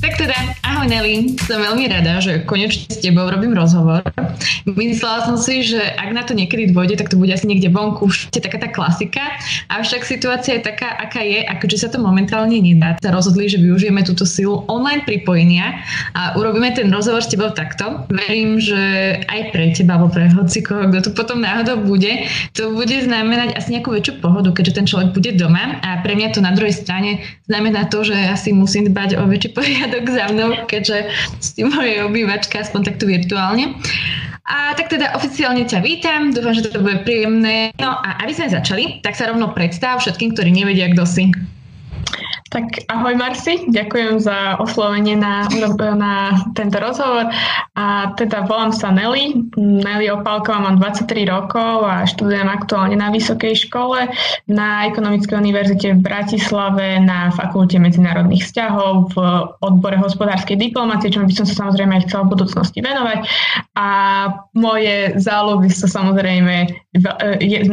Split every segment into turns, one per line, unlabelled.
Tak teda, ahoj Nelly, som veľmi rada, že konečne s tebou robím rozhovor. Myslela som si, že ak na to niekedy dôjde, tak to bude asi niekde vonku, je taká tá klasika, avšak situácia je taká, aká je, akože sa to momentálne nedá. Sa rozhodli, že využijeme túto silu online pripojenia a urobíme ten rozhovor s tebou takto. Verím, že aj pre teba, alebo pre hocikoho, kto tu potom náhodou bude, to bude znamenať asi nejakú väčšiu pohodu, keďže ten človek bude doma a pre mňa to na druhej strane znamená to, že asi musím dbať o väčší poriadok za mnou, keďže s tým mojej obývačka, aspoň takto virtuálne. A tak teda oficiálne ťa vítam, dúfam, že to bude príjemné. No a aby sme začali, tak sa rovno predstav všetkým, ktorí nevedia, kto si.
Tak ahoj Marci, ďakujem za oslovenie na, na tento rozhovor. A teda volám sa Nelly. Nelly Opálková, mám 23 rokov a študujem aktuálne na vysokej škole na Ekonomickej univerzite v Bratislave na Fakulte medzinárodných vzťahov v odbore hospodárskej diplomácie, čo by som sa samozrejme aj chcela v budúcnosti venovať. A moje záľuby sa samozrejme,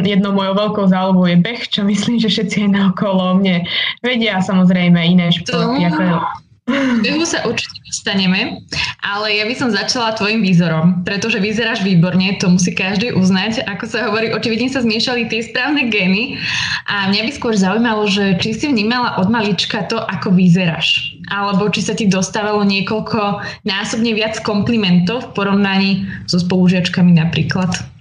jednou mojou veľkou záľubou je beh, čo myslím, že všetci aj naokolo mne vedia. Samozrejme samozrejme iné športy. Ako...
Behu sa určite dostaneme, ale ja by som začala tvojim výzorom, pretože vyzeráš výborne, to musí každý uznať. Ako sa hovorí, očividne sa zmiešali tie správne gény a mňa by skôr zaujímalo, že či si vnímala od malička to, ako vyzeráš, alebo či sa ti dostávalo niekoľko násobne viac komplimentov v porovnaní so spolužiačkami napríklad.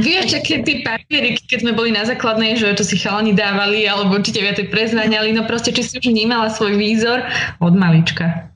Vieš, aké tie papiery, keď sme boli na základnej, že to si chalani dávali, alebo či ťa viacej prezváňali, no proste, či si už vnímala svoj výzor od malička.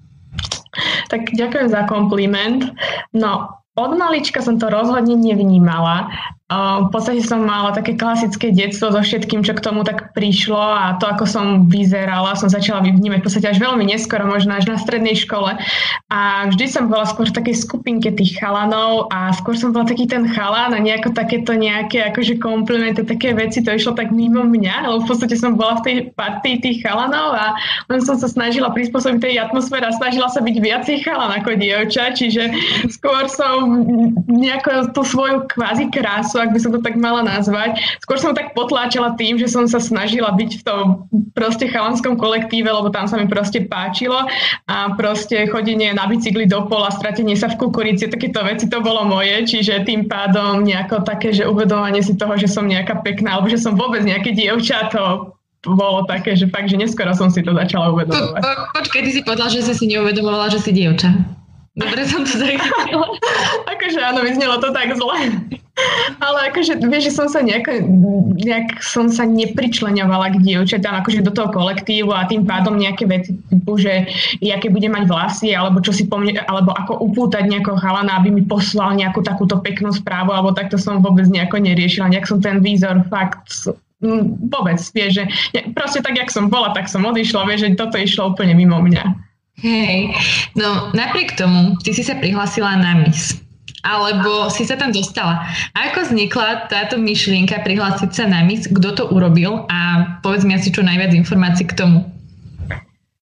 Tak ďakujem za kompliment. No, od malička som to rozhodne nevnímala. V podstate som mala také klasické detstvo so všetkým, čo k tomu tak prišlo a to, ako som vyzerala, som začala vnímať v podstate až veľmi neskoro, možno až na strednej škole. A vždy som bola skôr v takej skupinke tých chalanov a skôr som bola taký ten chalan a nejako takéto nejaké akože komplimenty, také veci, to išlo tak mimo mňa, lebo v podstate som bola v tej partii tých chalanov a len som sa snažila prispôsobiť tej atmosfére a snažila sa byť viacej chalan ako dievča, čiže skôr som nejako tú svoju kvázi krásu prácu, ak by som to tak mala nazvať. Skôr som tak potláčala tým, že som sa snažila byť v tom proste chalanskom kolektíve, lebo tam sa mi proste páčilo a proste chodenie na bicykli do pola, stratenie sa v kukurici, takéto veci to bolo moje, čiže tým pádom nejako také, že uvedomanie si toho, že som nejaká pekná, alebo že som vôbec nejaké dievča, to bolo také, že fakt, že neskoro som si to začala uvedomovať. Po,
po, počkej, ty si povedala, že si si neuvedomovala, že si dievča. Dobre som to tak
Akože áno, vyznelo to tak zle. Ale akože, vieš, že som sa nejak, nejak som sa nepričleňovala k dievčatám, akože do toho kolektívu a tým pádom nejaké veci typu, že aké bude mať vlasy, alebo čo si pomne, alebo ako upútať nejakého chalana, aby mi poslal nejakú takúto peknú správu, alebo takto som vôbec nejako neriešila. Nejak som ten výzor fakt vôbec, vieš, že proste tak, jak som bola, tak som odišla, vieš, že toto išlo úplne mimo mňa.
Hej, no napriek tomu, ty si sa prihlásila na MIS alebo si sa tam dostala. Ako vznikla táto myšlienka prihlásiť sa na MIS, kto to urobil a povedz mi asi čo najviac informácií k tomu.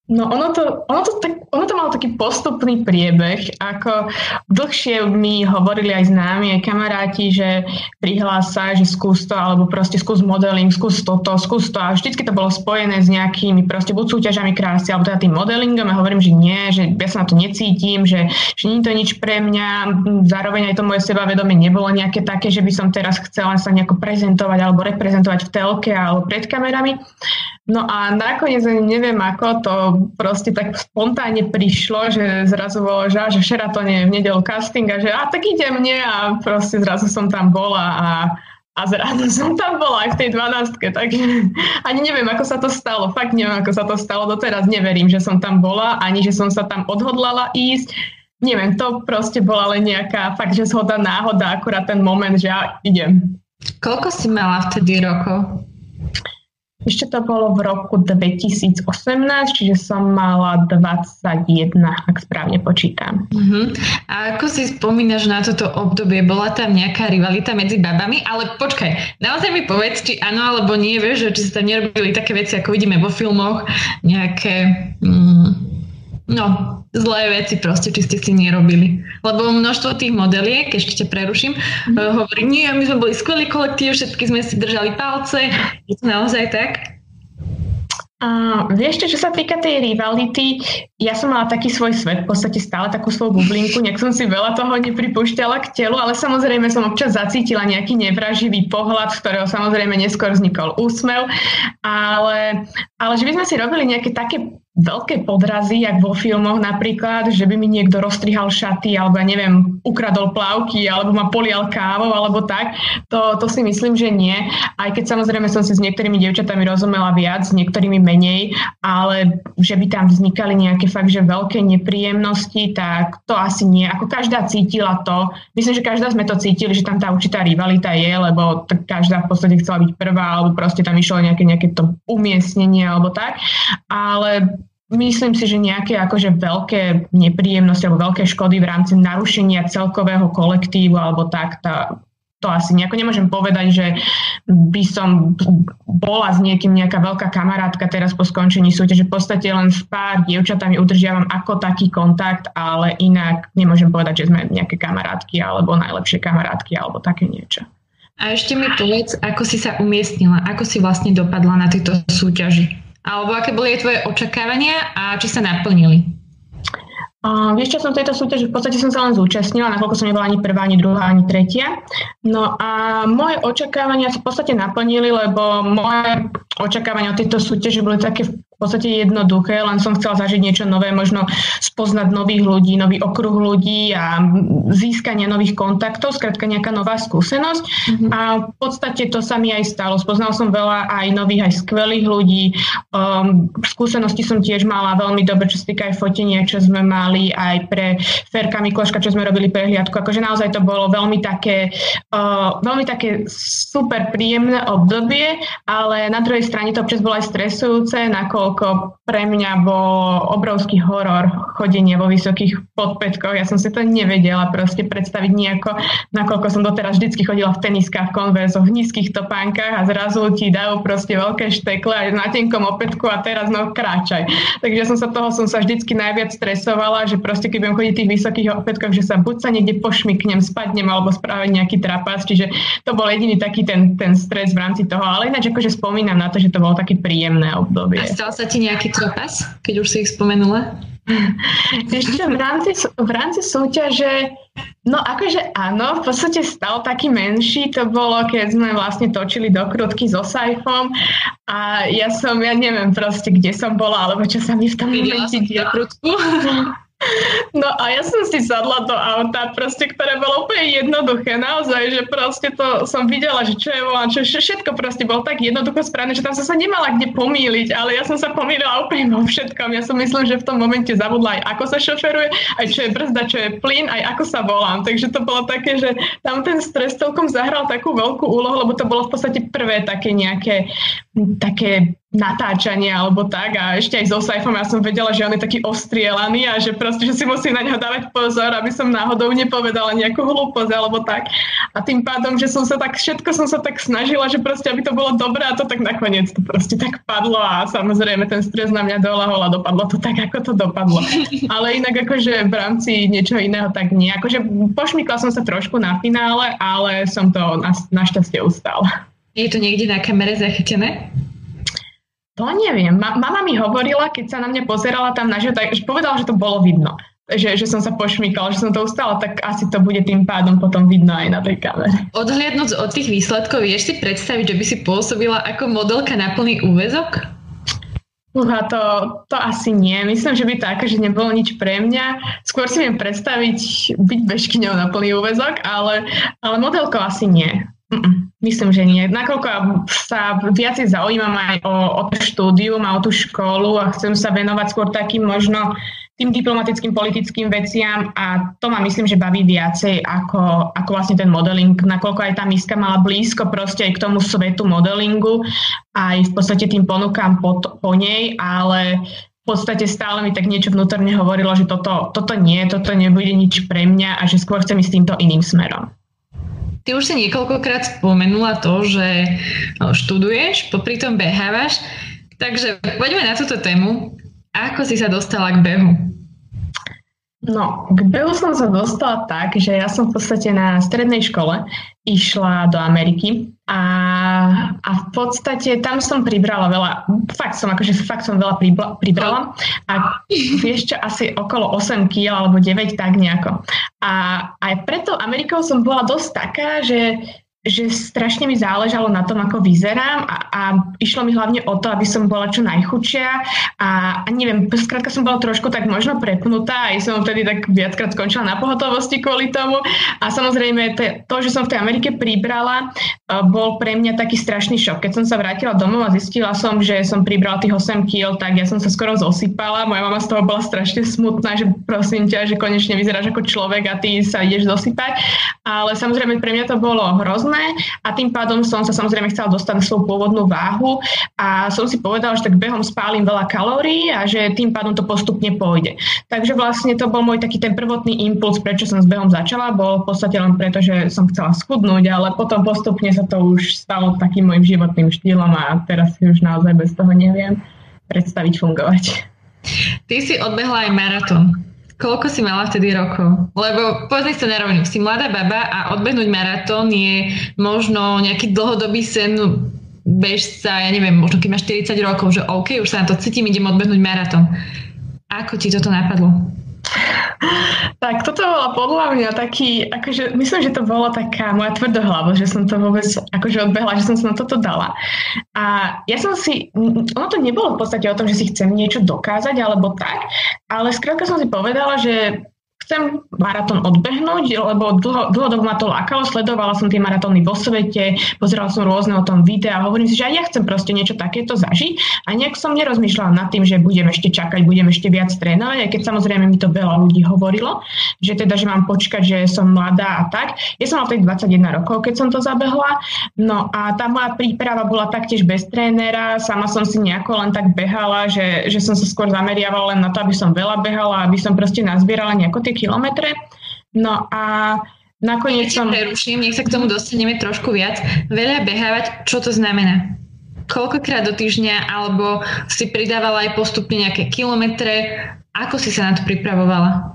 No ono to, ono, to tak, ono to malo taký postupný priebeh, ako dlhšie mi hovorili aj známi, aj kamaráti, že prihlás sa, že skús to, alebo proste skús modeling, skús toto, skús to. A vždycky to bolo spojené s nejakými proste buď súťažami krásy, alebo teda tým modelingom. A hovorím, že nie, že ja sa na to necítim, že, že nie je to nič pre mňa, zároveň aj to moje sebavedomie nebolo nejaké také, že by som teraz chcela sa nejako prezentovať alebo reprezentovať v telke alebo pred kamerami. No a nakoniec neviem ako to proste tak spontánne prišlo, že zrazu bolo, že, že v Sheratone v nedelu casting a že a tak ide mne a proste zrazu som tam bola a, a zrazu som tam bola aj v tej 12 tak ani neviem, ako sa to stalo. Fakt neviem, ako sa to stalo. Doteraz neverím, že som tam bola, ani že som sa tam odhodlala ísť. Neviem, to proste bola len nejaká fakt, že zhoda náhoda, akurát ten moment, že ja idem.
Koľko si mala vtedy rokov?
Ešte to bolo v roku 2018, čiže som mala 21, ak správne počítam.
Uh-huh. A ako si spomínaš na toto obdobie? Bola tam nejaká rivalita medzi babami? Ale počkaj, naozaj mi povedz, či áno alebo nie, vieš, či sa tam nerobili také veci, ako vidíme vo filmoch, nejaké... Mm, no, zlé veci proste, či ste si nerobili. Lebo množstvo tých modeliek, ešte ťa preruším, mm. hovorí, nie, my sme boli skvelý kolektív, všetky sme si držali palce. Je to naozaj tak?
Uh, vieš čo, čo sa týka tej rivality, ja som mala taký svoj svet, v podstate stále takú svoju bublinku, nejak som si veľa toho nepripúšťala k telu, ale samozrejme som občas zacítila nejaký nevraživý pohľad, z ktorého samozrejme neskôr vznikol úsmev, ale, ale že by sme si robili nejaké také veľké podrazy, jak vo filmoch napríklad, že by mi niekto roztrihal šaty, alebo ja neviem, ukradol plavky, alebo ma polial kávou, alebo tak, to, to si myslím, že nie. Aj keď samozrejme som si s niektorými dievčatami rozumela viac, s niektorými menej, ale že by tam vznikali nejaké fakt, že veľké nepríjemnosti, tak to asi nie. Ako každá cítila to, myslím, že každá sme to cítili, že tam tá určitá rivalita je, lebo každá v podstate chcela byť prvá, alebo proste tam išlo nejaké, nejaké to umiestnenie, alebo tak. Ale Myslím si, že nejaké akože veľké nepríjemnosti alebo veľké škody v rámci narušenia celkového kolektívu alebo tak, tá, to asi nejako nemôžem povedať, že by som bola s niekým nejaká veľká kamarátka teraz po skončení súťaže. V podstate len s pár dievčatami udržiavam ako taký kontakt, ale inak nemôžem povedať, že sme nejaké kamarátky alebo najlepšie kamarátky alebo také niečo.
A ešte mi povedz, ako si sa umiestnila, ako si vlastne dopadla na tejto súťaži? Alebo aké boli tvoje očakávania a či sa naplnili?
Uh, vieš čo, som tejto súťaži, v podstate som sa len zúčastnila, nakoľko som nebola ani prvá, ani druhá, ani tretia. No a moje očakávania sa v podstate naplnili, lebo moje očakávania od tejto súťaže boli také podstate jednoduché, len som chcela zažiť niečo nové, možno spoznať nových ľudí, nový okruh ľudí a získanie nových kontaktov, skrátka nejaká nová skúsenosť. Mm-hmm. A v podstate to sa mi aj stalo. Spoznal som veľa aj nových, aj skvelých ľudí. Um, skúsenosti som tiež mala veľmi dobre, čo sa týka aj fotenia, čo sme mali aj pre Ferka Mikloška, čo sme robili prehliadku. Akože naozaj to bolo veľmi také, uh, veľmi také super príjemné obdobie, ale na druhej strane to občas bolo aj stresujúce, nako nakoľko pre mňa bol obrovský horor chodenie vo vysokých podpätkoch. Ja som si to nevedela proste predstaviť nejako, nakoľko som doteraz vždy chodila v teniskách, v konverzoch, v nízkych topánkach a zrazu ti dajú proste veľké štekle aj na tenkom opätku a teraz no kráčaj. Takže som sa toho som sa vždycky najviac stresovala, že proste keď budem chodiť v tých vysokých opätkoch, že sa buď sa niekde pošmiknem, spadnem alebo spraviť nejaký trapas, čiže to bol jediný taký ten, ten stres v rámci toho, ale ináč akože spomínam na to, že to bolo také príjemné obdobie. A
sa ti nejaký trapas, keď už si ich spomenula?
Ešte v rámci, v rámci súťaže, no akože áno, v podstate stal taký menší, to bolo, keď sme vlastne točili dokrutky so Saifom a ja som, ja neviem proste, kde som bola, alebo čo sa mi v tom momente dialo. No a ja som si sadla do auta, proste, ktoré bolo úplne jednoduché, naozaj, že proste to som videla, že čo je volám, čo všetko proste bolo tak jednoducho správne, že tam som sa nemala kde pomýliť, ale ja som sa pomýlila úplne vo všetkom. Ja som myslím, že v tom momente zabudla aj ako sa šoferuje, aj čo je brzda, čo je plyn, aj ako sa volám. Takže to bolo také, že tam ten stres celkom zahral takú veľkú úlohu, lebo to bolo v podstate prvé také nejaké také natáčanie alebo tak a ešte aj so Saifom ja som vedela, že on je taký ostrielaný a že proste, že si musím na neho dávať pozor, aby som náhodou nepovedala nejakú hlúposť alebo tak. A tým pádom, že som sa tak, všetko som sa tak snažila, že proste, aby to bolo dobré a to tak nakoniec to proste tak padlo a samozrejme ten stres na mňa dolahol a dopadlo to tak, ako to dopadlo. Ale inak akože v rámci niečoho iného tak nie. Akože pošmykla som sa trošku na finále, ale som to na, našťastie ustala.
Je to niekde na kamere zachytené?
To neviem. Ma- mama mi hovorila, keď sa na mňa pozerala tam na život, tak povedala, že to bolo vidno. Že, že som sa pošmykala, že som to ustala, tak asi to bude tým pádom potom vidno aj na tej kamere.
Odhliadnúť od tých výsledkov, vieš si predstaviť, že by si pôsobila ako modelka na plný úvezok?
Uha, to, to asi nie. Myslím, že by to akože nebolo nič pre mňa. Skôr si viem predstaviť byť bežkyňou na plný úvezok, ale, ale modelkou asi nie. Mm-mm, myslím, že nie. Nakoľko sa viac zaujímam aj o, o to štúdium a o tú školu a chcem sa venovať skôr takým možno tým diplomatickým, politickým veciam a to ma myslím, že baví viacej ako, ako vlastne ten modeling, nakoľko aj tá miska mala blízko proste aj k tomu svetu modelingu, aj v podstate tým ponúkam po, po nej, ale v podstate stále mi tak niečo vnútorne hovorilo, že toto, toto nie, toto nebude nič pre mňa a že skôr chcem ísť týmto iným smerom.
Ty už si niekoľkokrát spomenula to, že no, študuješ, popri tom behávaš, takže poďme na túto tému. Ako si sa dostala k behu?
No, k behu som sa dostala tak, že ja som v podstate na strednej škole išla do Ameriky a, a v podstate tam som pribrala veľa, fakt som, akože fakt som veľa pribla, pribrala a čo, asi okolo 8 kg alebo 9 tak nejako. A aj preto Amerikou som bola dosť taká, že že strašne mi záležalo na tom, ako vyzerám a, a išlo mi hlavne o to, aby som bola čo najchudšia a, a neviem, skrátka som bola trošku tak možno prepnutá aj som vtedy tak viackrát skončila na pohotovosti kvôli tomu a samozrejme to, to že som v tej Amerike pribrala, e, bol pre mňa taký strašný šok. Keď som sa vrátila domov a zistila som, že som pribrala tých 8 kg, tak ja som sa skoro zosypala. Moja mama z toho bola strašne smutná, že prosím ťa, že konečne vyzeráš ako človek a ty sa ideš zosypať. Ale samozrejme pre mňa to bolo hrozné silné a tým pádom som sa samozrejme chcela dostať na svoju pôvodnú váhu a som si povedala, že tak behom spálim veľa kalórií a že tým pádom to postupne pôjde. Takže vlastne to bol môj taký ten prvotný impuls, prečo som s behom začala, bol v podstate len preto, že som chcela schudnúť, ale potom postupne sa to už stalo takým môjim životným štýlom a teraz si už naozaj bez toho neviem predstaviť fungovať.
Ty si odbehla aj maratón. Koľko si mala vtedy rokov? Lebo pozri sa na rovinu, si mladá baba a odbehnúť maratón je možno nejaký dlhodobý sen bežca, ja neviem, možno keď máš 40 rokov, že OK, už sa na to cítim, idem odbehnúť maratón. Ako ti toto napadlo?
Tak toto bolo podľa mňa taký, akože myslím, že to bolo taká moja tvrdohlava, že som to vôbec akože odbehla, že som sa na toto dala. A ja som si, ono to nebolo v podstate o tom, že si chcem niečo dokázať alebo tak, ale skrátka som si povedala, že chcem maratón odbehnúť, lebo dlho, dlhodobo ma to lákalo, sledovala som tie maratóny vo svete, pozerala som rôzne o tom videa a hovorím si, že aj ja chcem proste niečo takéto zažiť a nejak som nerozmýšľala nad tým, že budem ešte čakať, budem ešte viac trénovať, aj keď samozrejme mi to veľa ľudí hovorilo, že teda, že mám počkať, že som mladá a tak. Ja som mal vtedy 21 rokov, keď som to zabehla, no a tá moja príprava bola taktiež bez trénera, sama som si nejako len tak behala, že, že som sa skôr zameriavala len na to, aby som veľa behala, aby som proste nazbierala nejako tie kilometre. No a nakoniec som...
Preruším, nech sa k tomu dostaneme trošku viac. Veľa behávať, čo to znamená? Koľkokrát do týždňa, alebo si pridávala aj postupne nejaké kilometre? Ako si sa na to pripravovala?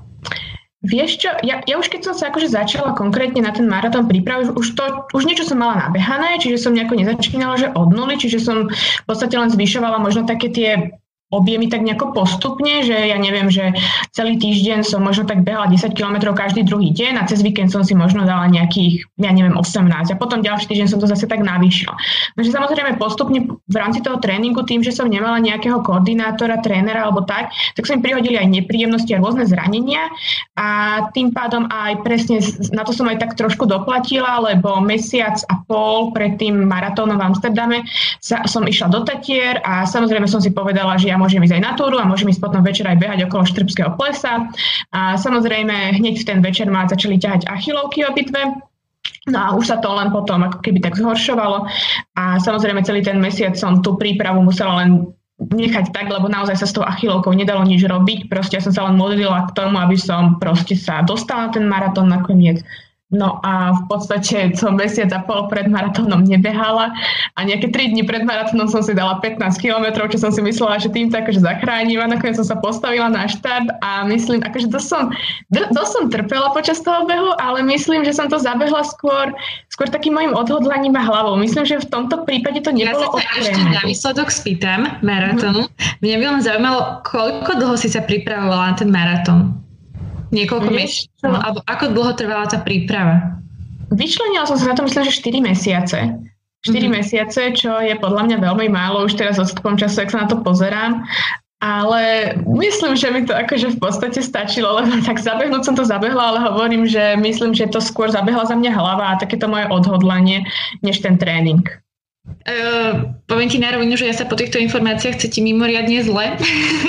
Vieš čo, ja, ja už keď som sa akože začala konkrétne na ten maratón pripraviť, už, to, už niečo som mala nabehané, čiže som nejako nezačínala, že od nuly, čiže som v podstate len zvyšovala možno také tie objemy tak nejako postupne, že ja neviem, že celý týždeň som možno tak behala 10 km každý druhý deň a cez víkend som si možno dala nejakých, ja neviem, 18 a potom ďalší týždeň som to zase tak navýšila. Takže samozrejme postupne v rámci toho tréningu tým, že som nemala nejakého koordinátora, trénera alebo tak, tak sa mi prihodili aj nepríjemnosti a rôzne zranenia a tým pádom aj presne na to som aj tak trošku doplatila, lebo mesiac a pol pred tým maratónom v Amsterdame sa, som išla do Tatier a samozrejme som si povedala, že ja môžem ísť aj na túru a môžem ísť potom večer aj behať okolo Štrbského plesa. A samozrejme, hneď v ten večer ma začali ťahať achilovky obidve, No a už sa to len potom ako keby tak zhoršovalo a samozrejme celý ten mesiac som tú prípravu musela len nechať tak, lebo naozaj sa s tou achilovkou nedalo nič robiť. Proste ja som sa len modlila k tomu, aby som proste sa dostala ten maratón nakoniec. No a v podstate som mesiac a pol pred maratónom nebehala a nejaké 3 dní pred maratónom som si dala 15 kilometrov, čo som si myslela, že tým tak, že zachránim a nakoniec som sa postavila na štart a myslím, akože dosť som, dosť som trpela počas toho behu, ale myslím, že som to zabehla skôr, skôr takým mojim odhodlaním a hlavou. Myslím, že v tomto prípade to nebolo
Ja sa ešte na výsledok spýtam maratónu. Mm-hmm. Mňa by len zaujímalo, koľko dlho si sa pripravovala na ten maratón? Niekoľko mesiacov? Alebo ako dlho trvala tá príprava?
Vyčlenila som sa na to, myslím, že 4 mesiace. 4 mm-hmm. mesiace, čo je podľa mňa veľmi málo už teraz odstupom času, ak sa na to pozerám. Ale myslím, že mi to akože v podstate stačilo, lebo tak zabehnúť som to zabehla, ale hovorím, že myslím, že to skôr zabehla za mňa hlava a takéto moje odhodlanie, než ten tréning.
Uh, poviem ti na rovinu, že ja sa po týchto informáciách cítim mimoriadne zle,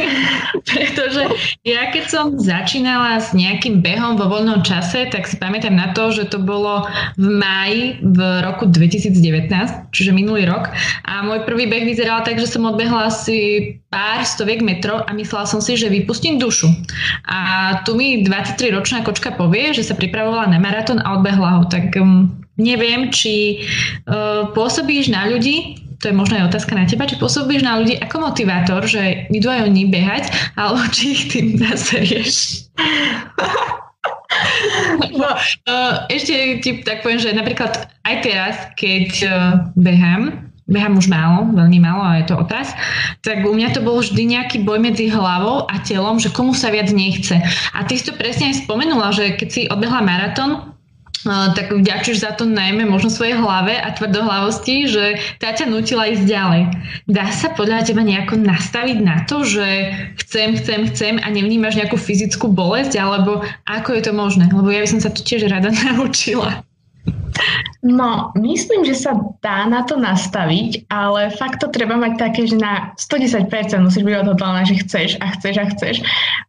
pretože ja keď som začínala s nejakým behom vo voľnom čase, tak si pamätám na to, že to bolo v máji v roku 2019, čiže minulý rok a môj prvý beh vyzeral tak, že som odbehla asi pár stoviek metrov a myslela som si, že vypustím dušu. A tu mi 23-ročná kočka povie, že sa pripravovala na maratón a odbehla ho, tak um, Neviem, či uh, pôsobíš na ľudí, to je možno aj otázka na teba, či pôsobíš na ľudí ako motivátor, že idú aj oni behať, alebo či ich tým zaserieš. no. uh, ešte ti tak poviem, že napríklad aj teraz, keď uh, behám, behám už málo, veľmi málo, ale je to otraz, tak u mňa to bol vždy nejaký boj medzi hlavou a telom, že komu sa viac nechce. A ty si to presne aj spomenula, že keď si odbehla maratón, tak vďačíš za to najmä možno svojej hlave a tvrdohlavosti, že tá ťa nutila ísť ďalej. Dá sa podľa teba nejako nastaviť na to, že chcem, chcem, chcem a nevnímaš nejakú fyzickú bolesť, alebo ako je to možné? Lebo ja by som sa to tiež rada naučila.
No, myslím, že sa dá na to nastaviť, ale fakt to treba mať také, že na 110% musíš byť odhodlaná, že chceš a chceš a chceš.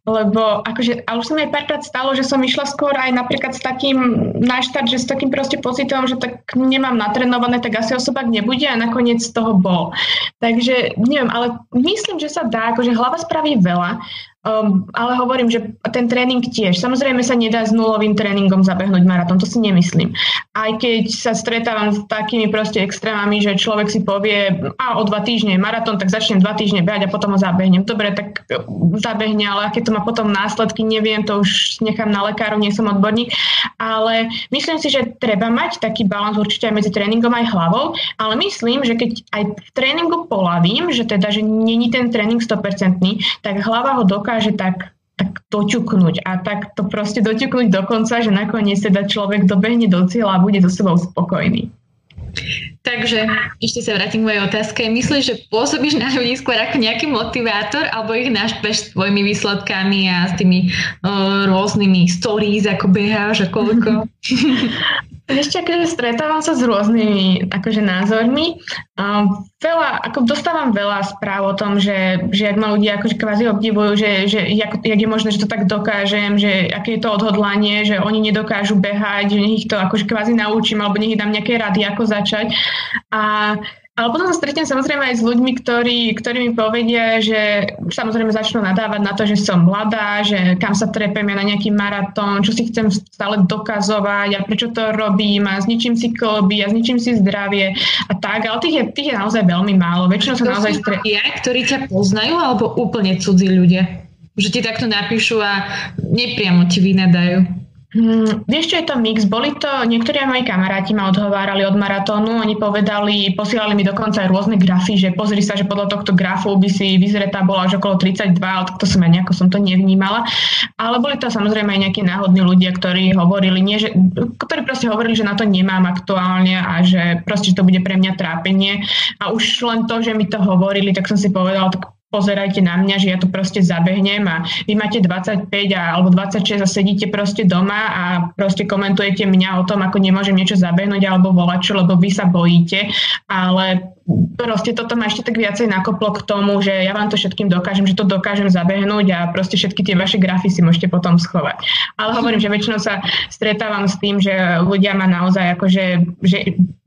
Lebo akože, a už sa mi aj párkrát stalo, že som išla skôr aj napríklad s takým náštart, že s takým proste pocitom, že tak nemám natrenované, tak asi osobák nebude a nakoniec z toho bol. Takže neviem, ale myslím, že sa dá, akože hlava spraví veľa Um, ale hovorím, že ten tréning tiež. Samozrejme sa nedá s nulovým tréningom zabehnúť maratón, to si nemyslím. Aj keď sa stretávam s takými proste extrémami, že človek si povie, a o dva týždne je maratón, tak začnem dva týždne behať a potom ho zabehnem. Dobre, tak e, zabehne, ale aké to má potom následky, neviem, to už nechám na lekárov, nie som odborník. Ale myslím si, že treba mať taký balans určite aj medzi tréningom aj hlavou, ale myslím, že keď aj v tréningu polavím, že teda, že není ten tréning 100%, tak hlava ho dokáže dokáže tak, tak doťuknúť a tak to proste doťuknúť do konca, že nakoniec teda človek dobehne do cieľa a bude so sebou spokojný.
Takže ešte sa vrátim k mojej otázke. Myslíš, že pôsobíš na ľudí skôr ako nejaký motivátor alebo ich našpeš svojimi výsledkami a s tými uh, rôznymi stories, ako beháš a koľko?
Ešte akože stretávam sa s rôznymi akože názormi. Um, veľa, ako dostávam veľa správ o tom, že, že ak ma ľudia akože kvázi obdivujú, že, že jak, jak je možné, že to tak dokážem, že aké je to odhodlanie, že oni nedokážu behať, že nech ich to akože kvázi naučím, alebo nech dám nejaké rady, ako začať. A ale potom sa stretnem samozrejme aj s ľuďmi, ktorí, ktorí mi povedia, že samozrejme začnú nadávať na to, že som mladá, že kam sa trepem ja na nejaký maratón, čo si chcem stále dokazovať a prečo to robím a zničím si kloby a zničím si zdravie a tak. Ale tých je, tých je naozaj veľmi málo. Väčšinou sa naozaj
stretnem. ktorí ťa poznajú alebo úplne cudzí ľudia? Že ti takto napíšu a nepriamo ti vynadajú.
Hmm, vieš, je to mix? Boli to, niektorí moji kamaráti ma odhovárali od maratónu, oni povedali, posielali mi dokonca aj rôzne grafy, že pozri sa, že podľa tohto grafu by si vyzretá bola až okolo 32, ale to som ja nejako som to nevnímala. Ale boli to samozrejme aj nejakí náhodní ľudia, ktorí hovorili, nie, že, ktorí proste hovorili, že na to nemám aktuálne a že proste že to bude pre mňa trápenie. A už len to, že mi to hovorili, tak som si povedala, tak pozerajte na mňa, že ja to proste zabehnem a vy máte 25 a, alebo 26 a sedíte proste doma a proste komentujete mňa o tom, ako nemôžem niečo zabehnúť alebo volať čo, lebo vy sa bojíte, ale proste toto ma ešte tak viacej nakoplo k tomu, že ja vám to všetkým dokážem, že to dokážem zabehnúť a proste všetky tie vaše grafy si môžete potom schovať. Ale hovorím, že väčšinou sa stretávam s tým, že ľudia ma naozaj akože, že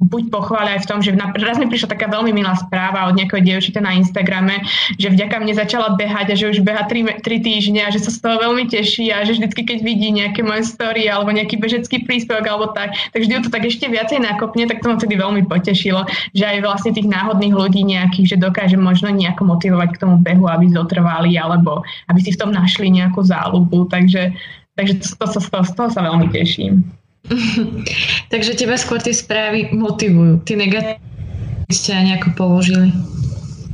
buď pochvália aj v tom, že raz mi prišla taká veľmi milá správa od nejakého dievčite na Instagrame, že vďaka mne začala behať a že už beha 3, 3 týždne a že sa z toho veľmi teší a že vždycky, keď vidí nejaké moje story alebo nejaký bežecký príspevok alebo tak, tak vždy ju to tak ešte viacej nakopne, tak to ma vtedy veľmi potešilo, že aj vlastne tých náhodných ľudí nejakých, že dokáže možno nejako motivovať k tomu behu, aby zotrvali alebo aby si v tom našli nejakú záľubu. Takže, takže to, to, to, toho, z toho sa veľmi teším.
Takže teba skôr tie správy motivujú. Ty negatívne ste nejako položili.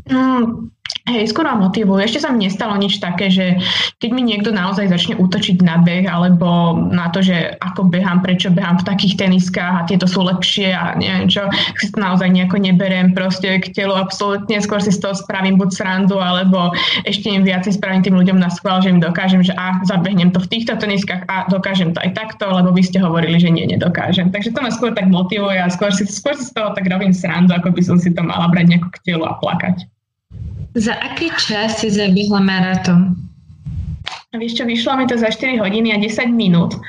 Mm, Hej, skoro motivujú. Ešte sa mi nestalo nič také, že keď mi niekto naozaj začne útočiť na beh alebo na to, že ako behám, prečo behám v takých teniskách a tieto sú lepšie a neviem čo, si to naozaj nejako neberiem proste k telu absolútne. Skôr si z toho spravím buď srandu, alebo ešte im viacej spravím tým ľuďom na schvál, že im dokážem, že a zabehnem to v týchto teniskách a dokážem to aj takto, lebo vy ste hovorili, že nie, nedokážem. Takže to ma skôr tak motivuje a skôr si, skôr si z toho tak robím srandu, ako by som si to mala brať nejako k telu a plakať.
Za aký čas si zabehla maratón?
Vieš čo, vyšlo mi to za 4 hodiny a 10 minút.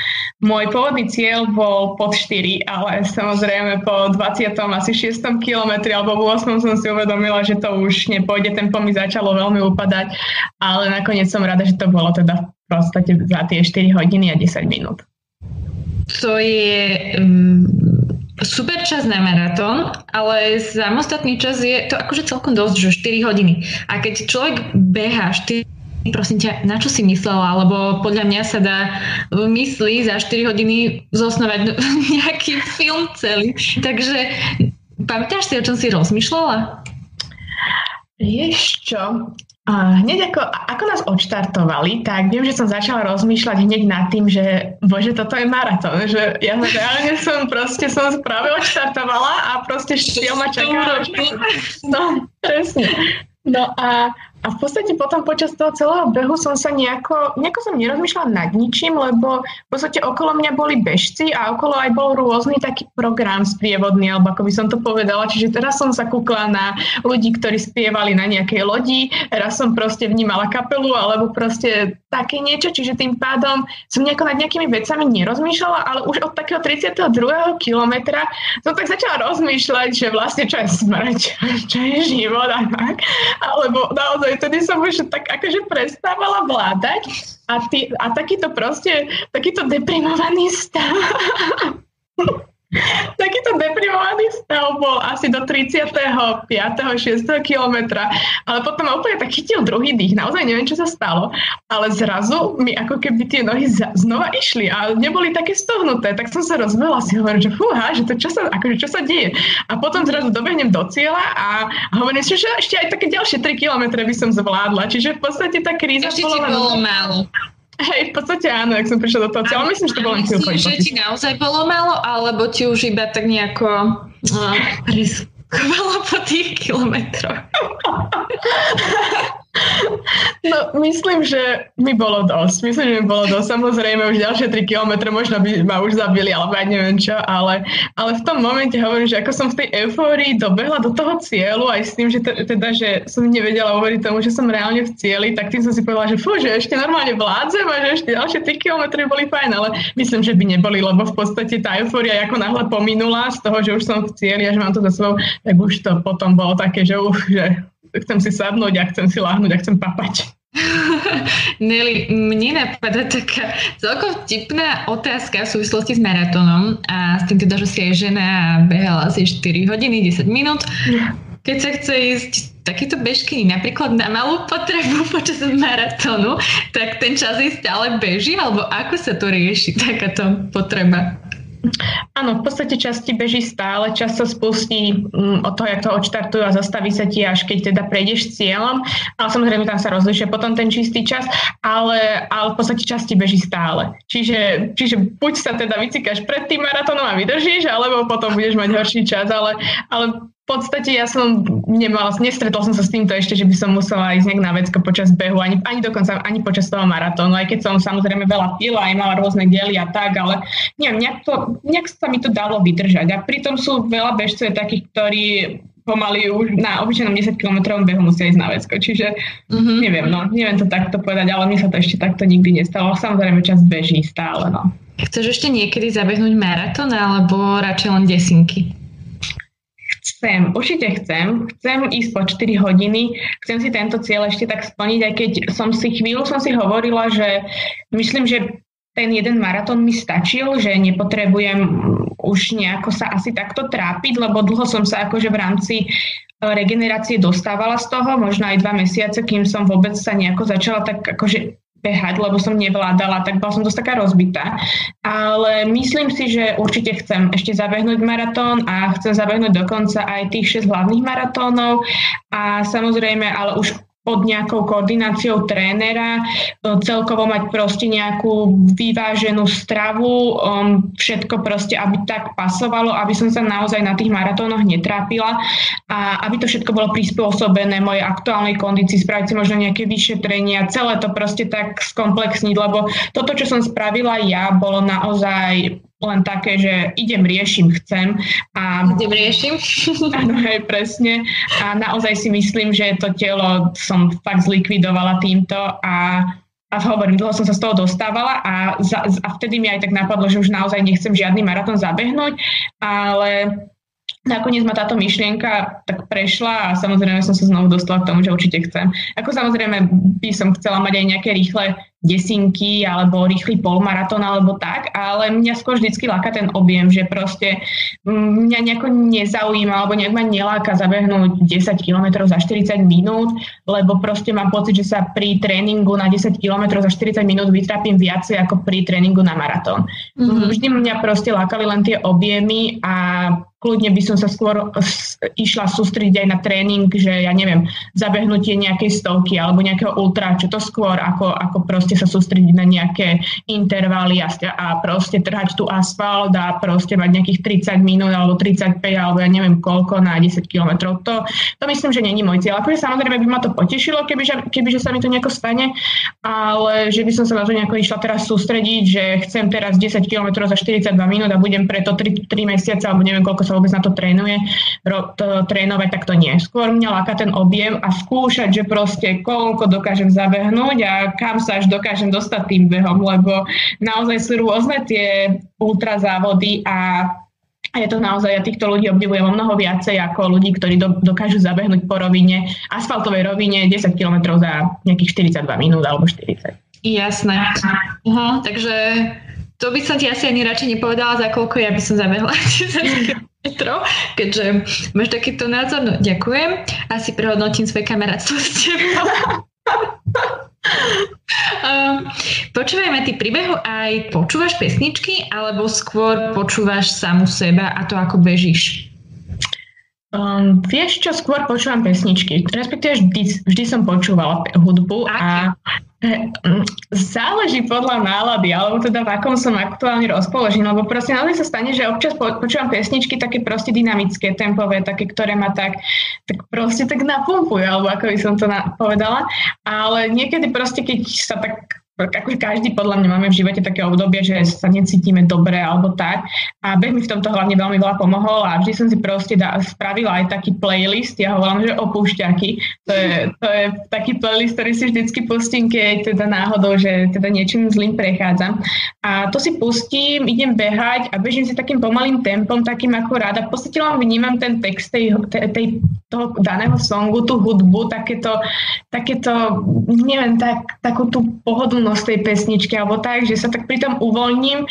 Môj pôvodný cieľ bol pod 4, ale samozrejme po 20. asi 6. kilometri alebo v 8. som si uvedomila, že to už nepôjde, tempo mi začalo veľmi upadať, ale nakoniec som rada, že to bolo teda v podstate za tie 4 hodiny a 10 minút.
To je um, super čas na maratón, ale samostatný čas je to akože celkom dosť, že 4 hodiny. A keď človek beha 4 prosím ťa, na čo si myslela? Lebo podľa mňa sa dá v mysli za 4 hodiny zosnovať nejaký film celý. Takže pamätáš si, o čom si rozmýšľala?
Vieš čo, a hneď ako, ako nás odštartovali, tak viem, že som začala rozmýšľať hneď nad tým, že bože, toto je maratón, že ja reálne som proste som práve odštartovala a proste štiel ma čaká. No, presne. No a a v podstate potom počas toho celého behu som sa nejako, nejako som nerozmýšľala nad ničím, lebo v podstate okolo mňa boli bežci a okolo aj bol rôzny taký program sprievodný, alebo ako by som to povedala. Čiže teraz som sa kúkla na ľudí, ktorí spievali na nejakej lodi, raz som proste vnímala kapelu, alebo proste také niečo, čiže tým pádom som nejako nad nejakými vecami nerozmýšľala, ale už od takého 32. kilometra som tak začala rozmýšľať, že vlastne čo je smrť, čo je život a tak. Alebo naozaj vtedy som už tak akože prestávala vládať a, ty, a takýto proste, takýto deprimovaný stav Takýto deprimovaný stav bol asi do 35. 6. kilometra, ale potom ma úplne tak chytil druhý dých, naozaj neviem, čo sa stalo, ale zrazu mi ako keby tie nohy za, znova išli a neboli také stohnuté, tak som sa rozvela si hovorím, že fúha, že to čo sa, akože čo sa deje. A potom zrazu dobehnem do cieľa a hovorím si, že ešte aj také ďalšie 3 kilometre by som zvládla, čiže v podstate tá kríza
ešte bola... Ešte bolo málo.
Hej, v podstate áno, ak som prišla do toho cieľa. Myslím, že to bolo len chvíľko.
Myslíš, že ti naozaj bolo málo, alebo ti už iba tak nejako uh, riskovalo po tých kilometroch?
No, myslím, že mi bolo dosť. Myslím, že mi bolo dosť. Samozrejme, už ďalšie 3 kilometre možno by ma už zabili, alebo aj neviem čo, ale, ale v tom momente hovorím, že ako som v tej eufórii dobehla do toho cieľu, aj s tým, že teda, že som nevedela uveriť tomu, že som reálne v cieli, tak tým som si povedala, že fú, že ešte normálne vládzem a že ešte ďalšie 3 kilometre boli fajn, ale myslím, že by neboli, lebo v podstate tá eufória ako náhle pominula z toho, že už som v cieli a že mám to za sebou, tak už to potom bolo také, že uf, že chcem si sadnúť a chcem si láhnuť a chcem papať.
Nelly, mne napadá taká celkom vtipná otázka v súvislosti s maratónom a s tým teda, že si aj žena behala asi 4 hodiny, 10 minút. Keď sa chce ísť takýto bežky napríklad na malú potrebu počas maratónu, tak ten čas je stále beží, alebo ako sa to rieši, takáto potreba?
Áno, v podstate časti beží stále, čas sa spustí um, od toho, jak to odštartujú a zastaví sa ti až keď teda prejdeš cieľom, ale samozrejme tam sa rozlišia potom ten čistý čas, ale, ale v podstate časti beží stále. Čiže, čiže buď sa teda vycíkaš pred tým maratónom a vydržíš, alebo potom budeš mať horší čas, ale, ale v podstate ja som nemala, nestretol som sa s týmto ešte, že by som musela ísť nejak na vecko počas behu, ani, ani dokonca ani počas toho maratónu, aj keď som samozrejme veľa pila, aj mala rôzne diely a tak, ale neviem, nejak, to, nejak sa mi to dalo vydržať. A pritom sú veľa bežcov takých, ktorí pomaly už na obyčajnom 10 km behu musia ísť na vecko. Čiže mm-hmm. neviem, no, neviem to takto povedať, ale mi sa to ešte takto nikdy nestalo. Samozrejme, čas beží stále, no.
Chceš ešte niekedy zabehnúť maratón alebo radšej len desinky?
Chcem, určite chcem. Chcem ísť po 4 hodiny. Chcem si tento cieľ ešte tak splniť, aj keď som si chvíľu som si hovorila, že myslím, že ten jeden maratón mi stačil, že nepotrebujem už nejako sa asi takto trápiť, lebo dlho som sa akože v rámci e, regenerácie dostávala z toho, možno aj dva mesiace, kým som vôbec sa nejako začala tak akože behať, lebo som nevládala, tak bola som dosť taká rozbitá. Ale myslím si, že určite chcem ešte zabehnúť maratón a chcem zabehnúť dokonca aj tých 6 hlavných maratónov a samozrejme, ale už pod nejakou koordináciou trénera, e, celkovo mať proste nejakú vyváženú stravu, um, všetko proste, aby tak pasovalo, aby som sa naozaj na tých maratónoch netrápila a aby to všetko bolo prispôsobené mojej aktuálnej kondícii, spraviť si možno nejaké vyšetrenia, celé to proste tak skomplexniť, lebo toto, čo som spravila ja, bolo naozaj len také, že idem, riešim, chcem.
A, idem, riešim.
Áno, hej, presne. A naozaj si myslím, že to telo som fakt zlikvidovala týmto a a hovorím, dlho som sa z toho dostávala a, za, a vtedy mi aj tak napadlo, že už naozaj nechcem žiadny maratón zabehnúť, ale nakoniec ma táto myšlienka tak prešla a samozrejme som sa znovu dostala k tomu, že určite chcem. Ako samozrejme by som chcela mať aj nejaké rýchle desinky alebo rýchly polmaratón alebo tak, ale mňa skôr vždycky láka ten objem, že proste mm, mňa nejako nezaujíma alebo nejak ma neláka zabehnúť 10 km za 40 minút, lebo proste mám pocit, že sa pri tréningu na 10 km za 40 minút vytrápim viacej ako pri tréningu na maratón. Mm-hmm. Vždy mňa proste lákali len tie objemy a kľudne by som sa skôr išla sústrediť aj na tréning, že ja neviem, zabehnutie nejakej stovky alebo nejakého ultra, čo to skôr ako, ako proste sa sústrediť na nejaké intervaly a, a proste trhať tu asfalt a proste mať nejakých 30 minút alebo 35 alebo ja neviem koľko na 10 km. To, to myslím, že není môj cieľ. Akože samozrejme by ma to potešilo, keby, kebyže sa mi to nejako stane, ale že by som sa na to nejako išla teraz sústrediť, že chcem teraz 10 km za 42 minút a budem preto 3, 3 mesiace alebo neviem koľko sa vôbec na to trénuje, ro, to, trénovať, tak to nie. Skôr mňa láka ten objem a skúšať, že proste koľko dokážem zabehnúť a kam sa až dokážem dostať tým behom, lebo naozaj sú rôzne tie ultrazávody a a je to naozaj, ja týchto ľudí obdivujem o mnoho viacej ako ľudí, ktorí do, dokážu zabehnúť po rovine, asfaltovej rovine 10 km za nejakých 42 minút alebo 40.
Jasné. Aha, takže to by som ti asi ani radšej nepovedala, za koľko ja by som zabehla. Petro, keďže máš takýto názor, no ďakujem. Asi prehodnotím svoje kamarátstvo s tebou. um, počúvajme, ty príbehu aj počúvaš pesničky, alebo skôr počúvaš samu seba a to ako bežíš?
Um, vieš čo, skôr počúvam pesničky. Respektíve vždy, vždy som počúvala hudbu a záleží podľa nálady, alebo teda v akom som aktuálne rozpoložený, lebo proste naozaj sa stane, že občas po, počúvam pesničky také proste dynamické, tempové, také, ktoré ma tak, tak proste tak napumpujú, alebo ako by som to na, povedala. Ale niekedy proste, keď sa tak ako každý podľa mňa máme v živote také obdobie, že sa necítime dobre alebo tak. A beh mi v tomto hlavne veľmi veľa pomohol a vždy som si proste da, spravila aj taký playlist, ja ho volám, že opúšťaky. To je, to je taký playlist, ktorý si vždycky pustím, keď teda náhodou, že teda niečím zlým prechádzam. A to si pustím, idem behať a bežím si takým pomalým tempom, takým ako ráda. V podstate len vnímam ten text tej, tej, tej, toho daného songu, tú hudbu, takéto, takéto neviem, tak, takú tú pohodlnú z tej pesničky alebo tak, že sa tak pri tom uvoľním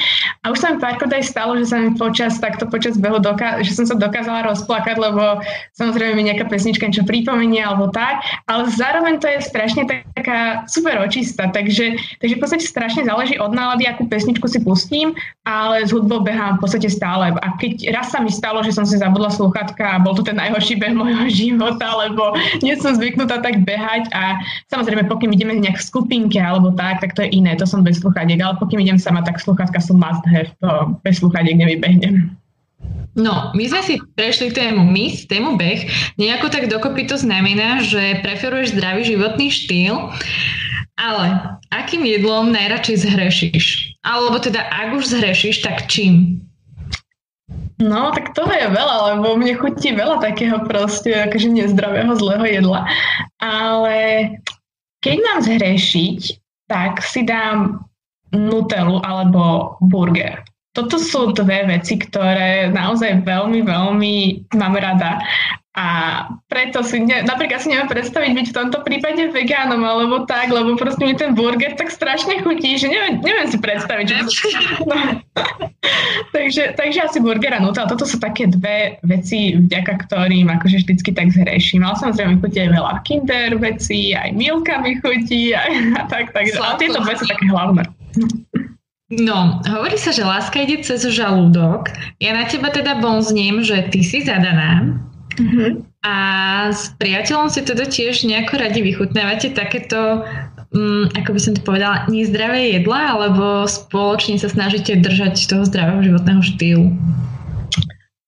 a už sa mi párkrát aj stalo, že sa mi počas, takto počas behu, doká- že som sa dokázala rozplakať, lebo samozrejme mi nejaká pesnička niečo pripomenie alebo tak, ale zároveň to je strašne taká super očistá, takže, takže v podstate strašne záleží od nálady, akú pesničku si pustím, ale s hudbou behám v podstate stále. A keď raz sa mi stalo, že som si zabudla sluchatka a bol to ten najhorší beh môjho života, lebo nie som zvyknutá tak behať a samozrejme, pokým ideme nejak v skupinke alebo tak, tak to je iné, to som bez sluchadiek, ale pokým idem sama, tak sluchatka sú must have, to bez sluchadiek nevybehnem.
No, my sme si prešli tému my, tému beh. Nejako tak dokopy to znamená, že preferuješ zdravý životný štýl, ale akým jedlom najradšej zhrešíš? Alebo teda, ak už zhrešíš, tak čím?
No, tak toho je veľa, lebo mne chutí veľa takého proste akože nezdravého, zlého jedla. Ale keď mám zhrešiť, tak si dám nutelu alebo burger. Toto sú dve veci, ktoré naozaj veľmi, veľmi mám rada. A preto si, ne, napríklad si neviem predstaviť byť v tomto prípade vegánom alebo tak, lebo proste mi ten burger tak strašne chutí, že neviem, neviem si predstaviť. Že... No. takže, takže asi burger a nutel. Toto sú také dve veci, vďaka ktorým akože vždycky tak zhreším. Ale samozrejme chutí aj veľa kinder veci, aj milka mi chutí aj, a tak, tak. A tieto veci také hlavné.
No, hovorí sa, že láska ide cez žalúdok. Ja na teba teda bonzním, že ty si zadaná, Uh-huh. A s priateľom si teda tiež nejako radi vychutnávate takéto, um, ako by som to povedala, nezdravé jedla, alebo spoločne sa snažíte držať toho zdravého životného štýlu?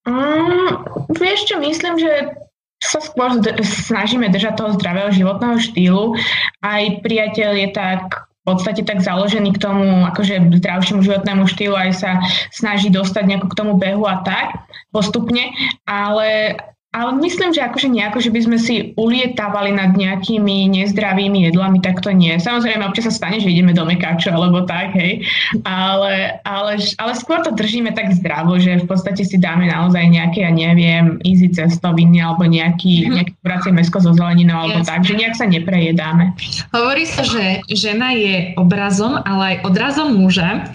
Um, vieš čo, myslím, že sa skôr snažíme držať toho zdravého životného štýlu. Aj priateľ je tak v podstate tak založený k tomu akože zdravšiemu životnému štýlu aj sa snaží dostať nejako k tomu behu a tak postupne, ale ale myslím, že akože nejako, že by sme si ulietávali nad nejakými nezdravými jedlami, tak to nie. Samozrejme, občas sa stane, že ideme do mekáču alebo tak, hej. Ale, ale, ale skôr to držíme tak zdravo, že v podstate si dáme naozaj nejaké, ja neviem, easy cestoviny alebo nejaký, mm-hmm. nejaké kuracie mesko so zeleninou alebo yes. tak, že nejak sa neprejedáme.
Hovorí sa, že žena je obrazom, ale aj odrazom muža.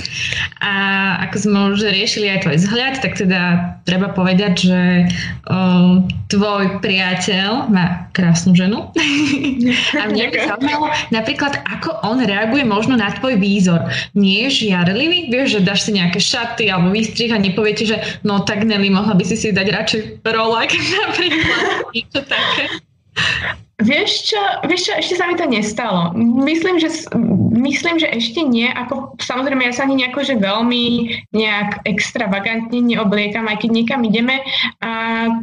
A ako sme už riešili aj tvoj vzhľad, tak teda treba povedať, že um, tvoj priateľ má krásnu ženu. a mňa by zaujímalo napríklad, ako on reaguje možno na tvoj výzor. Nie je žiarlivý? Vieš, že dáš si nejaké šaty alebo výstrih a nepoviete, že no tak Nelly, mohla by si si dať radšej rolak napríklad. Niečo také.
Vieš čo, vieš čo, ešte sa mi to nestalo. Myslím, že, myslím, že ešte nie. Ako, samozrejme, ja sa ani nejako, že veľmi nejak extravagantne neobliekam, aj keď niekam ideme. A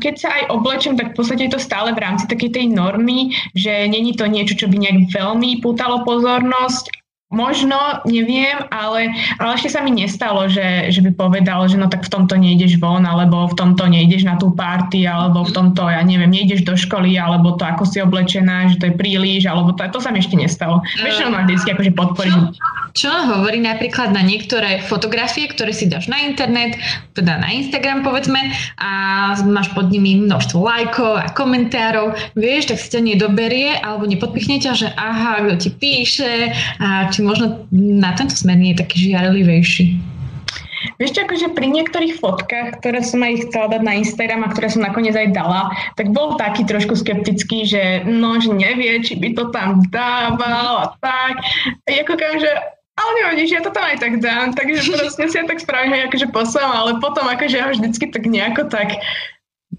keď sa aj oblečem, tak v podstate je to stále v rámci takej tej normy, že není to niečo, čo by nejak veľmi pútalo pozornosť Možno, neviem, ale, ale ešte sa mi nestalo, že, že by povedal, že no tak v tomto nejdeš von, alebo v tomto nejdeš na tú party, alebo v tomto, ja neviem, nejdeš do školy, alebo to ako si oblečená, že to je príliš, alebo to, to sa mi ešte nestalo. Vieš, ma vždycky akože podporí.
Čo, čo hovorí napríklad na niektoré fotografie, ktoré si dáš na internet, teda na Instagram povedzme, a máš pod nimi množstvo lajkov a komentárov, vieš, tak si ťa nedoberie, alebo nepodpichne ťa, že aha, kto ti píše, a či možno na tento smer nie je taký žiarlivejší.
Vieš čo, akože pri niektorých fotkách, ktoré som aj chcela dať na Instagram a ktoré som nakoniec aj dala, tak bol taký trošku skeptický, že no, že nevie, či by to tam dával a tak. A ako kam, že ale nevadí, že ja to tam aj tak dám, takže proste si ja tak spravím, akože poslám, ale potom akože ja vždycky tak nejako tak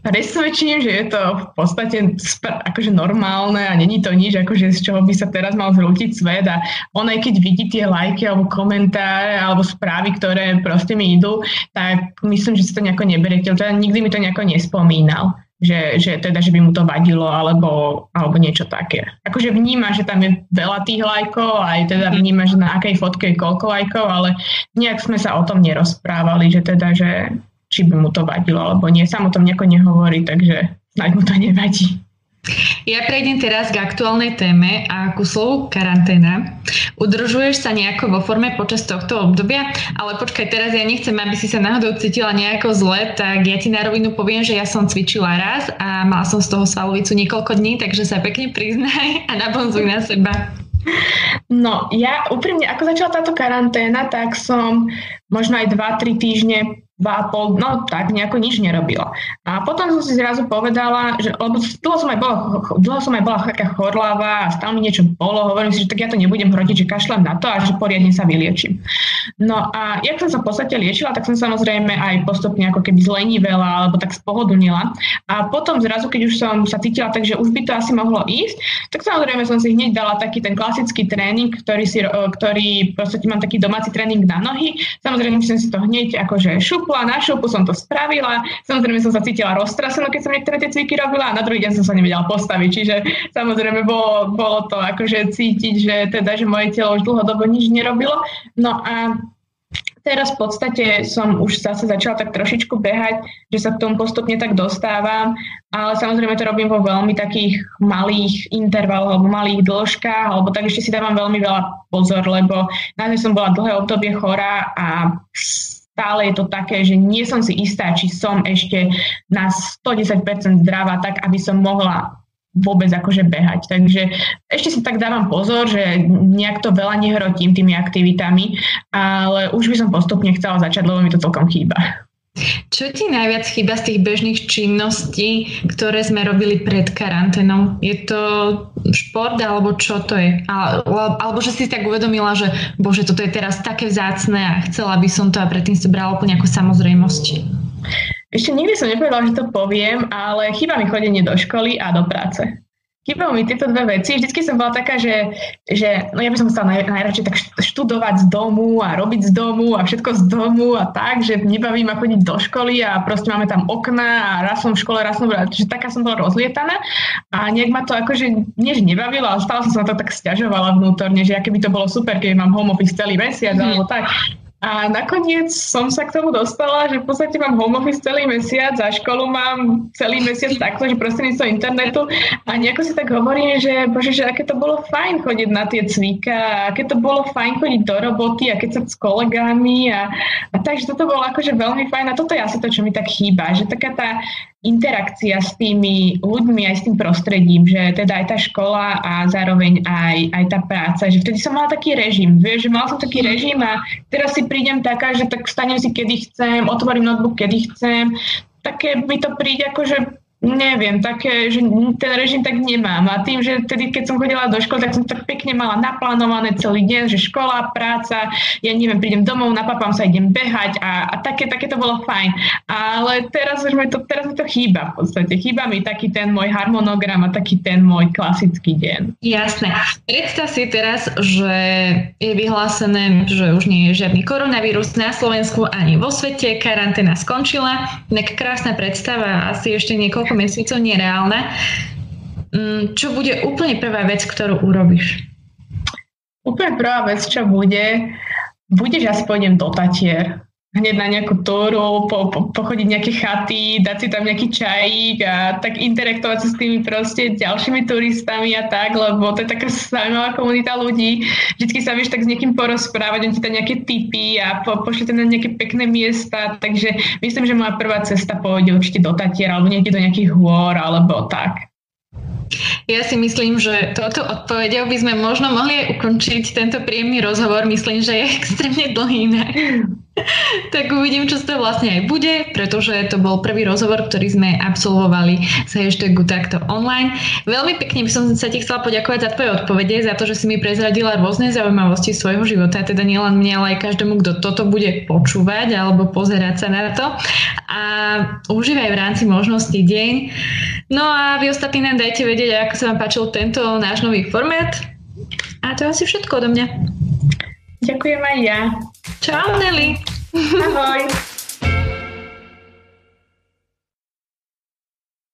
presvedčím, že je to v podstate akože normálne a není to nič, akože z čoho by sa teraz mal zrútiť svet a on aj keď vidí tie lajky alebo komentáre alebo správy, ktoré proste mi idú, tak myslím, že si to nejako neberie. Teda nikdy mi to nejako nespomínal že, že teda, že by mu to vadilo alebo, alebo niečo také. Akože vníma, že tam je veľa tých lajkov aj teda vníma, že na akej fotke je koľko lajkov, ale nejak sme sa o tom nerozprávali, že teda, že, či by mu to vadilo alebo nie. Sam o tom nejako nehovorí, takže snáď mu to nevadí.
Ja prejdem teraz k aktuálnej téme a ku slovu karanténa. Udržuješ sa nejako vo forme počas tohto obdobia, ale počkaj, teraz ja nechcem, aby si sa náhodou cítila nejako zle, tak ja ti na rovinu poviem, že ja som cvičila raz a mal som z toho svalovicu niekoľko dní, takže sa pekne priznaj a nabonzuj na seba.
No, ja úprimne, ako začala táto karanténa, tak som možno aj 2-3 týždne dva a pol, no tak nejako nič nerobila. A potom som si zrazu povedala, že lebo dlho som aj bola, dlho som aj bola taká chorláva a stále mi niečo bolo, hovorím si, že tak ja to nebudem hrotiť, že kašľam na to a že poriadne sa vyliečím. No a jak som sa v podstate liečila, tak som samozrejme aj postupne ako keby zlenivela alebo tak spohodlnila. A potom zrazu, keď už som sa cítila tak, že už by to asi mohlo ísť, tak samozrejme som si hneď dala taký ten klasický tréning, ktorý, si, ktorý proste mám taký domáci tréning na nohy. Samozrejme som si to hneď akože šup šupla, na som to spravila. Samozrejme som sa cítila roztrasenú, keď som niektoré tie cviky robila a na druhý deň som sa nevedela postaviť. Čiže samozrejme bolo, bolo to akože cítiť, že teda, že moje telo už dlhodobo nič nerobilo. No a Teraz v podstate som už zase začala tak trošičku behať, že sa k tomu postupne tak dostávam, ale samozrejme to robím vo veľmi takých malých intervaloch alebo malých dĺžkach, alebo tak ešte si dávam veľmi veľa pozor, lebo naozaj som bola dlhé obdobie chorá a stále je to také, že nie som si istá, či som ešte na 110% zdravá, tak aby som mohla vôbec akože behať. Takže ešte si tak dávam pozor, že nejak to veľa nehrotím tými aktivitami, ale už by som postupne chcela začať, lebo mi to celkom chýba.
Čo ti najviac chýba z tých bežných činností, ktoré sme robili pred karanténou? Je to šport alebo čo to je? Alebo že si tak uvedomila, že bože, toto je teraz také vzácne a chcela by som to a predtým si brala úplne ako samozrejmosť.
Ešte nikdy som nepovedala, že to poviem, ale chýba mi chodenie do školy a do práce. Chýbajú mi tieto dve veci. Vždycky som bola taká, že, že no ja by som chcela naj, najradšej tak študovať z domu a robiť z domu a všetko z domu a tak, že nebaví ma chodiť do školy a proste máme tam okna a raz som v škole, raz som že taká som bola rozlietaná a nejak ma to akože než nebavilo, ale stále som sa na to tak stiažovala vnútorne, že aké by to bolo super, keď mám home office celý mesiac mm. alebo tak. A nakoniec som sa k tomu dostala, že v podstate mám home office celý mesiac a školu mám celý mesiac takto, že prostredníctvom internetu. A nejako si tak hovorím, že bože, že aké to bolo fajn chodiť na tie cvíka, aké to bolo fajn chodiť do roboty a keď sa s kolegami a, a takže toto bolo akože veľmi fajn a toto je asi to, čo mi tak chýba, že taká tá interakcia s tými ľuďmi aj s tým prostredím, že teda aj tá škola a zároveň aj, aj tá práca, že vtedy som mala taký režim, vieš, že mala som taký režim a teraz si prídem taká, že tak vstanem si kedy chcem, otvorím notebook kedy chcem, také mi to príde ako, že Neviem, také, že ten režim tak nemám. A tým, že tedy, keď som chodila do školy, tak som tak pekne mala naplánované celý deň, že škola, práca, ja neviem, prídem domov, napapám sa, idem behať a, a také, také to bolo fajn. Ale teraz už mi to, teraz mi to chýba v podstate. Chýba mi taký ten môj harmonogram a taký ten môj klasický deň.
Jasné. Predstav si teraz, že je vyhlásené, že už nie je žiadny koronavírus na Slovensku ani vo svete, karanténa skončila. Tak krásna predstava, asi ešte niekoľko mesiacov nereálne. Mm, čo bude úplne prvá vec, ktorú urobíš?
Úplne prvá vec, čo bude, bude, že asi pôjdem do Tatier hneď na nejakú túru, po, po, pochodiť nejaké chaty, dať si tam nejaký čajík a tak interaktovať sa s tými proste ďalšími turistami a tak, lebo to je taká zaujímavá komunita ľudí. Vždycky sa vieš tak s niekým porozprávať, on ti tam nejaké tipy a po, pošlete na nejaké pekné miesta, takže myslím, že moja prvá cesta pôjde určite do Tatier alebo niekde do nejakých hôr alebo tak.
Ja si myslím, že toto odpovedou by sme možno mohli aj ukončiť tento príjemný rozhovor. Myslím, že je extrémne dlhý inak. tak uvidím, čo z toho vlastne aj bude, pretože to bol prvý rozhovor, ktorý sme absolvovali sa hashtagu takto online. Veľmi pekne by som sa ti chcela poďakovať za tvoje odpovede, za to, že si mi prezradila rôzne zaujímavosti svojho života, teda nielen mne, ale aj každému, kto toto bude počúvať alebo pozerať sa na to. A užívaj v rámci možnosti deň. No a vy ostatní nám dajte vedieť, ako sa vám páčil tento náš nový formát. A to je asi všetko odo mňa.
Ďakujem aj ja.
Čau, Nelly.
Ahoj.